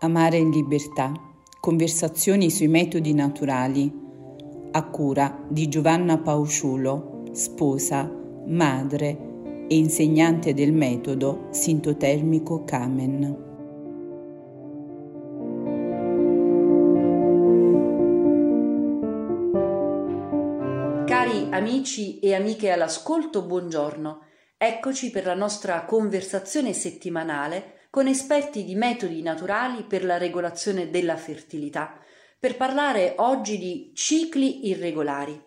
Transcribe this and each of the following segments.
Amare in libertà. Conversazioni sui metodi naturali. A cura di Giovanna Pausciulo, sposa, madre e insegnante del metodo sintotermico Kamen. Cari amici e amiche all'ascolto, buongiorno. Eccoci per la nostra conversazione settimanale con esperti di metodi naturali per la regolazione della fertilità, per parlare oggi di cicli irregolari.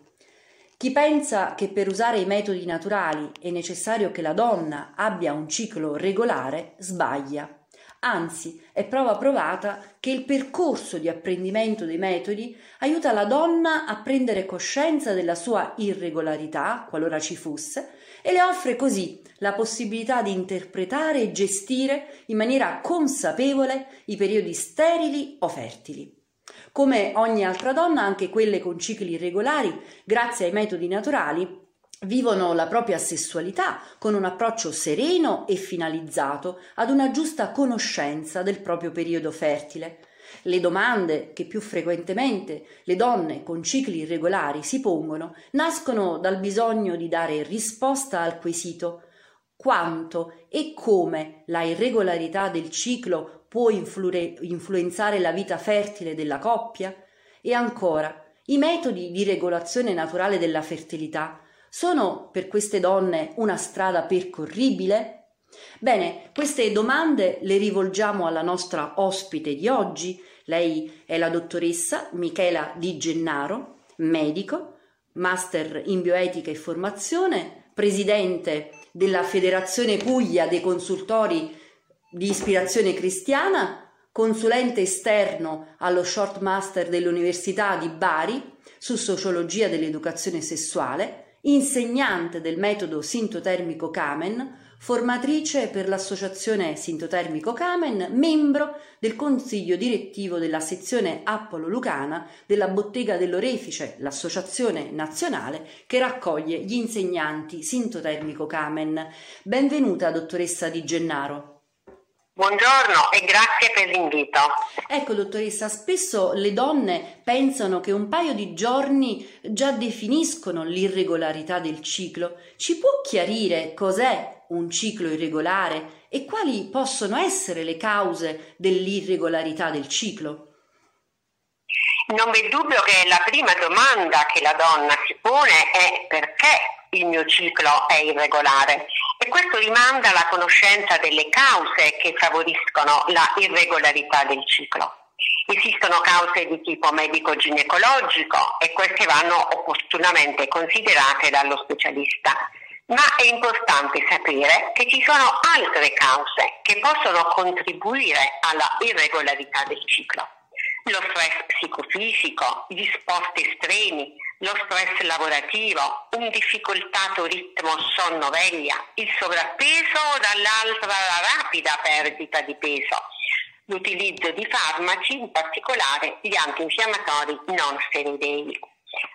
Chi pensa che per usare i metodi naturali è necessario che la donna abbia un ciclo regolare sbaglia. Anzi, è prova provata che il percorso di apprendimento dei metodi aiuta la donna a prendere coscienza della sua irregolarità, qualora ci fosse, e le offre così la possibilità di interpretare e gestire in maniera consapevole i periodi sterili o fertili. Come ogni altra donna, anche quelle con cicli irregolari, grazie ai metodi naturali, vivono la propria sessualità con un approccio sereno e finalizzato ad una giusta conoscenza del proprio periodo fertile. Le domande che più frequentemente le donne con cicli irregolari si pongono nascono dal bisogno di dare risposta al quesito quanto e come la irregolarità del ciclo può influ- influenzare la vita fertile della coppia e ancora i metodi di regolazione naturale della fertilità sono per queste donne una strada percorribile? Bene, queste domande le rivolgiamo alla nostra ospite di oggi. Lei è la dottoressa Michela Di Gennaro, medico, master in bioetica e formazione, presidente della Federazione Puglia dei consultori di ispirazione cristiana, consulente esterno allo short master dell'Università di Bari su sociologia dell'educazione sessuale, insegnante del metodo sintotermico Kamen, formatrice per l'associazione Sintotermico Kamen, membro del consiglio direttivo della sezione Appolo Lucana della Bottega dell'Orefice, l'associazione nazionale che raccoglie gli insegnanti Sintotermico Kamen. Benvenuta dottoressa Di Gennaro. Buongiorno e grazie per l'invito. Ecco, dottoressa, spesso le donne pensano che un paio di giorni già definiscono l'irregolarità del ciclo. Ci può chiarire cos'è un ciclo irregolare e quali possono essere le cause dell'irregolarità del ciclo? Non v'è dubbio che la prima domanda che la donna si pone è perché il mio ciclo è irregolare e questo rimanda alla conoscenza delle cause che favoriscono la irregolarità del ciclo. Esistono cause di tipo medico-ginecologico e queste vanno opportunamente considerate dallo specialista ma è importante sapere che ci sono altre cause che possono contribuire alla irregolarità del ciclo. Lo stress psicofisico, gli sport estremi, lo stress lavorativo, un difficoltato ritmo sonno-veglia, il sovrappeso dall'altra la rapida perdita di peso, l'utilizzo di farmaci, in particolare gli antinfiammatori non steroidei.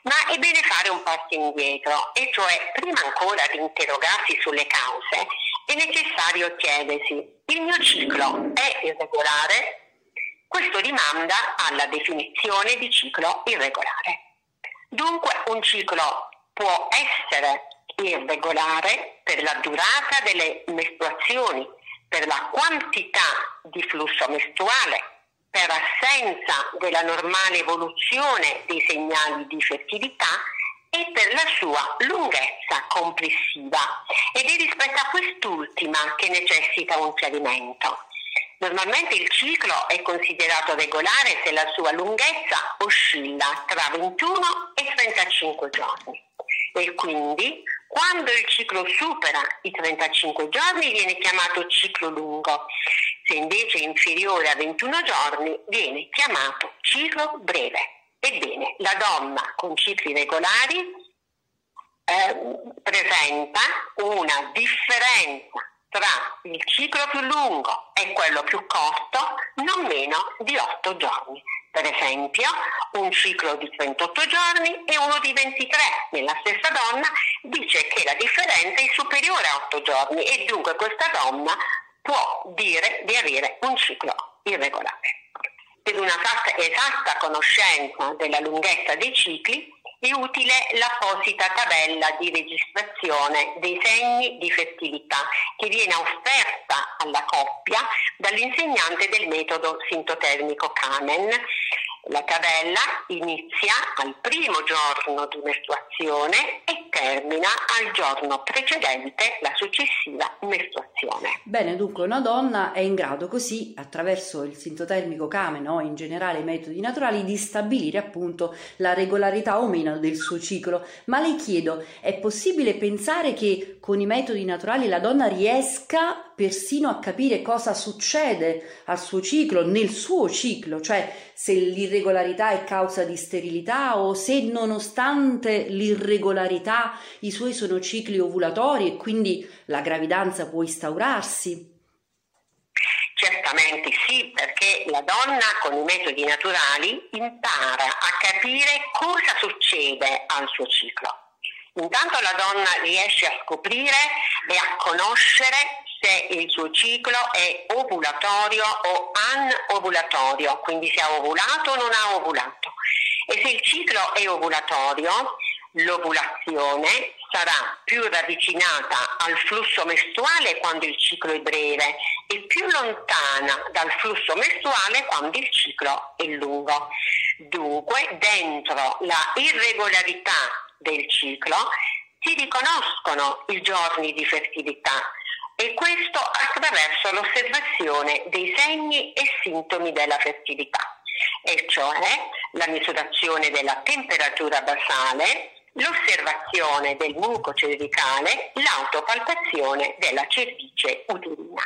Ma è bene fare un passo indietro, e cioè prima ancora di interrogarsi sulle cause, è necessario chiedersi, il mio ciclo è irregolare? Questo rimanda alla definizione di ciclo irregolare. Dunque un ciclo può essere irregolare per la durata delle mestruazioni, per la quantità di flusso mestruale, per assenza della normale evoluzione dei segnali di fertilità e per la sua lunghezza complessiva ed è rispetto a quest'ultima che necessita un chiarimento. Normalmente il ciclo è considerato regolare se la sua lunghezza oscilla tra 21 e 35 giorni e quindi quando il ciclo supera i 35 giorni viene chiamato ciclo lungo, se invece è inferiore a 21 giorni viene chiamato ciclo breve. Ebbene, la donna con cicli regolari eh, presenta una differenza tra il ciclo più lungo e quello più corto non meno di 8 giorni. Per esempio, un ciclo di 38 giorni e uno di 23 nella stessa donna dice che la differenza è superiore a 8 giorni e dunque questa donna può dire di avere un ciclo irregolare. per una esatta conoscenza della lunghezza dei cicli è utile l'apposita tabella di registrazione dei segni di fertilità che viene offerta alla coppia dall'insegnante del metodo sintotermico Kamen. La tabella inizia al primo giorno di mestruazione e termina al giorno precedente la successiva mestruazione. Bene, dunque una donna è in grado così, attraverso il sintotermico Kamen o in generale i metodi naturali, di stabilire appunto la regolarità o meno del suo ciclo. Ma le chiedo, è possibile pensare che con i metodi naturali la donna riesca persino a capire cosa succede al suo ciclo, nel suo ciclo, cioè se l'irregolarità è causa di sterilità o se nonostante l'irregolarità i suoi sono cicli ovulatori e quindi la gravidanza può instaurarsi. Certamente sì, perché la donna con i metodi naturali impara a capire cosa succede al suo ciclo. Intanto la donna riesce a scoprire e a conoscere se il suo ciclo è ovulatorio o anovulatorio, quindi se ha ovulato o non ha ovulato. E se il ciclo è ovulatorio, l'ovulazione sarà più ravvicinata al flusso mestruale quando il ciclo è breve e più lontana dal flusso mestruale quando il ciclo è lungo. Dunque, dentro la irregolarità del ciclo si riconoscono i giorni di fertilità e questo attraverso l'osservazione dei segni e sintomi della fertilità, e cioè la misurazione della temperatura basale, l'osservazione del muco cervicale, l'autopalpazione della cervice uterina.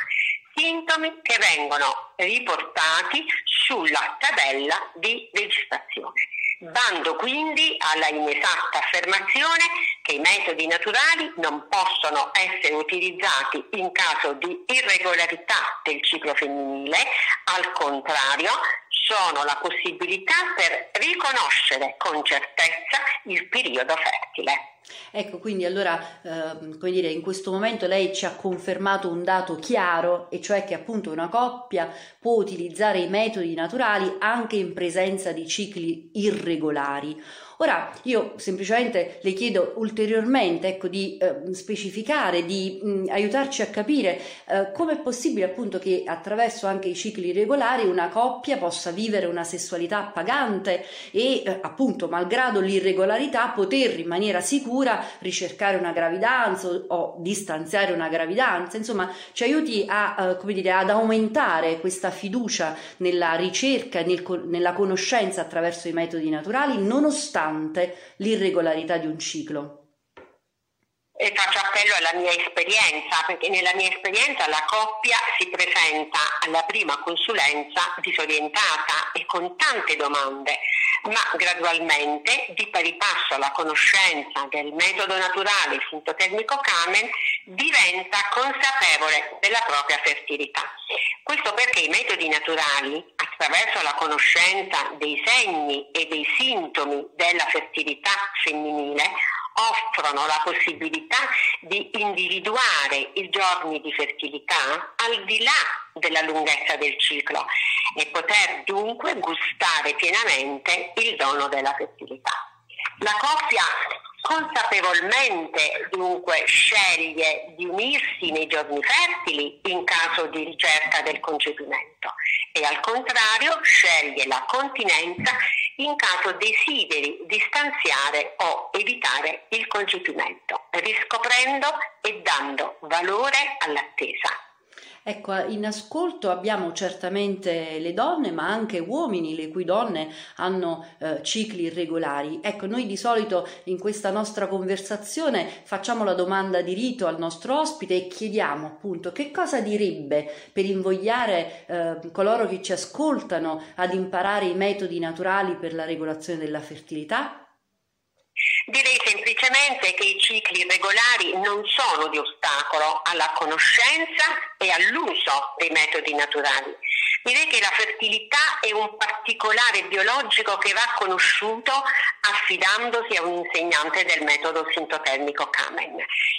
Sintomi che vengono riportati sulla tabella di registrazione dando quindi alla inesatta affermazione che i metodi naturali non possono essere utilizzati in caso di irregolarità del ciclo femminile, al contrario sono la possibilità per riconoscere con certezza il periodo fertile. Ecco, quindi allora, eh, come dire, in questo momento lei ci ha confermato un dato chiaro, e cioè che appunto una coppia può utilizzare i metodi naturali anche in presenza di cicli irregolari. Ora io semplicemente le chiedo ulteriormente ecco, di eh, specificare, di mh, aiutarci a capire eh, come è possibile appunto che attraverso anche i cicli regolari una coppia possa vivere una sessualità pagante e eh, appunto malgrado l'irregolarità poter in maniera sicura ricercare una gravidanza o distanziare una gravidanza, insomma ci aiuti a, eh, dire, ad aumentare questa fiducia nella ricerca nel, nella conoscenza attraverso i metodi naturali nonostante l'irregolarità di un ciclo. E faccio appello alla mia esperienza, perché nella mia esperienza la coppia si presenta alla prima consulenza disorientata e con tante domande, ma gradualmente, di pari passo alla conoscenza del metodo naturale sintotermico Kamen, diventa consapevole della propria fertilità. Questo perché i metodi naturali, attraverso la conoscenza dei segni e dei sintomi della fertilità femminile, offrono la possibilità di individuare i giorni di fertilità al di là della lunghezza del ciclo e poter dunque gustare pienamente il dono della fertilità. La coppia consapevolmente dunque sceglie di unirsi nei giorni fertili in caso di ricerca del concepimento e al contrario sceglie la continenza in caso desideri distanziare o evitare il concepimento, riscoprendo e dando valore all'attesa. Ecco, in ascolto abbiamo certamente le donne, ma anche uomini, le cui donne hanno eh, cicli irregolari. Ecco, noi di solito in questa nostra conversazione facciamo la domanda di rito al nostro ospite e chiediamo appunto che cosa direbbe per invogliare eh, coloro che ci ascoltano ad imparare i metodi naturali per la regolazione della fertilità? Direi semplicemente che i cicli regolari non sono di ostacolo alla conoscenza e all'uso dei metodi naturali. Direi che la fertilità è un particolare biologico che va conosciuto affidandosi a un insegnante del metodo sintotermico Kamen.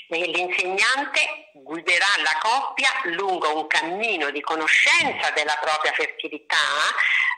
L'insegnante guiderà la coppia lungo un cammino di conoscenza della propria fertilità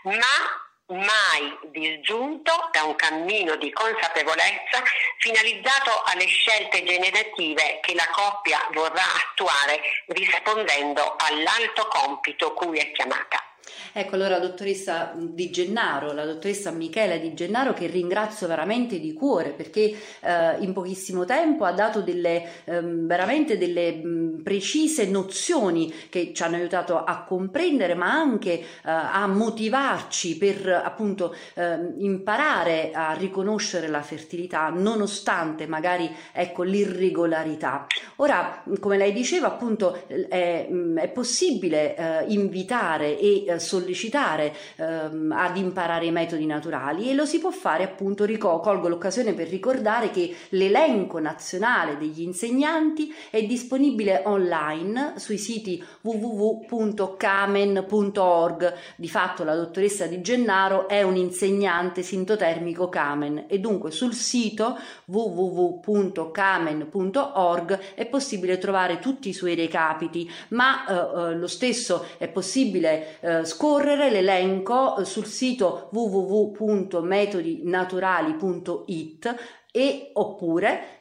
ma mai disgiunto da un cammino di consapevolezza finalizzato alle scelte generative che la coppia vorrà attuare rispondendo all'alto compito cui è chiamata. Ecco allora la dottoressa Di Gennaro, la dottoressa Michela Di Gennaro che ringrazio veramente di cuore perché eh, in pochissimo tempo ha dato delle eh, veramente delle mh, precise nozioni che ci hanno aiutato a comprendere ma anche eh, a motivarci per appunto ehm, imparare a riconoscere la fertilità nonostante magari ecco l'irregolarità. Ora come lei diceva appunto è, è possibile eh, invitare e sollecitare ehm, ad imparare i metodi naturali. E lo si può fare appunto, rico- colgo l'occasione per ricordare che l'elenco nazionale degli insegnanti è disponibile online sui siti www.camen.org. Di fatto la dottoressa Di Gennaro è un insegnante sintotermico Camen e dunque sul sito www.camen.org è possibile trovare tutti i suoi recapiti, ma eh, eh lo stesso è possibile eh, scorrere l'elenco eh, sul sito www.metodinaturali.it e oppure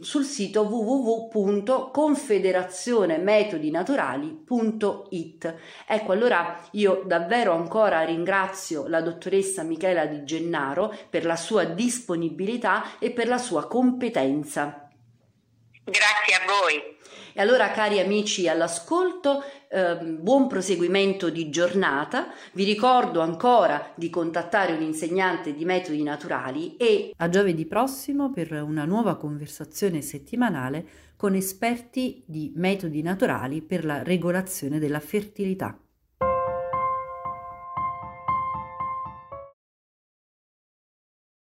sul sito www.confederazionemetodinaturali.it. Ecco, allora io davvero ancora ringrazio la dottoressa Michela Di Gennaro per la sua disponibilità e per la sua competenza. Grazie a voi. E allora, cari amici all'ascolto, eh, buon proseguimento di giornata. Vi ricordo ancora di contattare un insegnante di metodi naturali e a giovedì prossimo per una nuova conversazione settimanale con esperti di metodi naturali per la regolazione della fertilità.